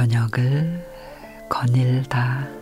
저녁을 거닐다.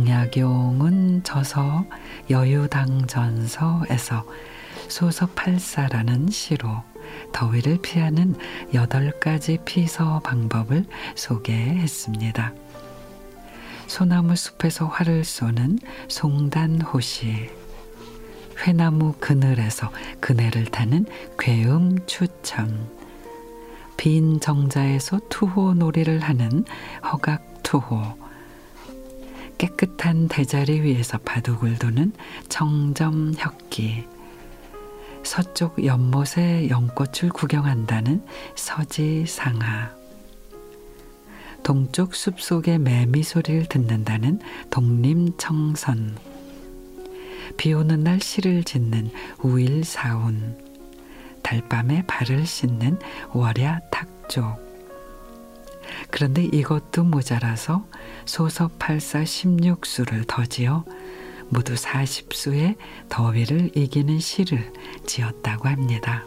정약용은 저서 여유당전서에서 소서팔사라는 시로 더위를 피하는 여덟 가지 피서 방법을 소개했습니다. 소나무 숲에서 활을 쏘는 송단호시, 회나무 그늘에서 그네를 타는 괴음 추천, 빈 정자에서 투호 놀이를 하는 허각투호, 깨끗한 대자리 위에서 바둑을 두는 청점혁기. 서쪽 연못의 연꽃을 구경한다는 서지상하. 동쪽 숲속의 매미 소리를 듣는다는 독림청선. 비 오는 날 시를 짓는 우일사운 달밤에 발을 씻는 월야탁족 그런데 이것도 모자라서 소서 8사 16수를 더 지어 모두 40수의 더위를 이기는 시를 지었다고 합니다.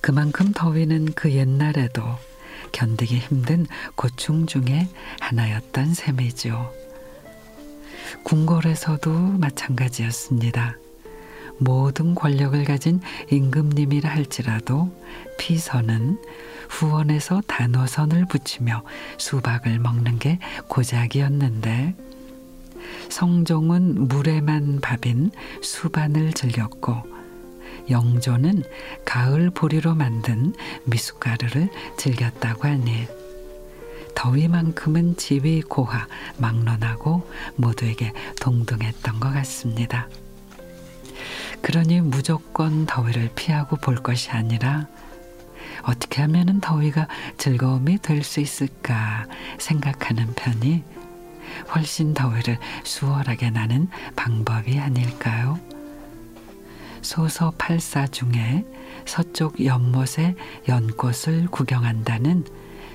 그만큼 더위는 그 옛날에도 견디기 힘든 고충 중에 하나였던 셈이죠. 궁궐에서도 마찬가지였습니다. 모든 권력을 가진 임금님이라 할지라도 피서는 후원에서 단어선을 붙이며 수박을 먹는 게 고작이었는데 성종은 물에만 밥인 수반을 즐겼고 영조는 가을 보리로 만든 미숫가루를 즐겼다고 하니 더위만큼은 지위 고하 막론하고 모두에게 동등했던 것 같습니다. 그러니 무조건 더위를 피하고 볼 것이 아니라 어떻게 하면 더위가 즐거움이 될 수 있을까 생각하는 편이 훨씬 더위를 수월하게 나는 방법이 아닐까요? 소서 팔사 중에 서쪽 연못의 연꽃을 구경한다는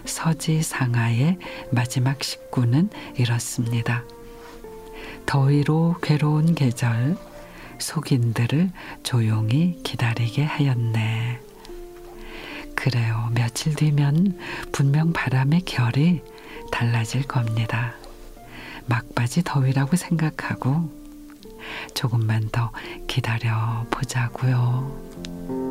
서지 상하의 마지막 식구는 이렇습니다. 더위로 괴로운 계절 속인들을 조용히 기다리게 하였네. 그래요. 며칠 뒤면 분명 바람의 결이 달라질 겁니다. 막바지 더위라고 생각하고 조금만 더 기다려 보자고요.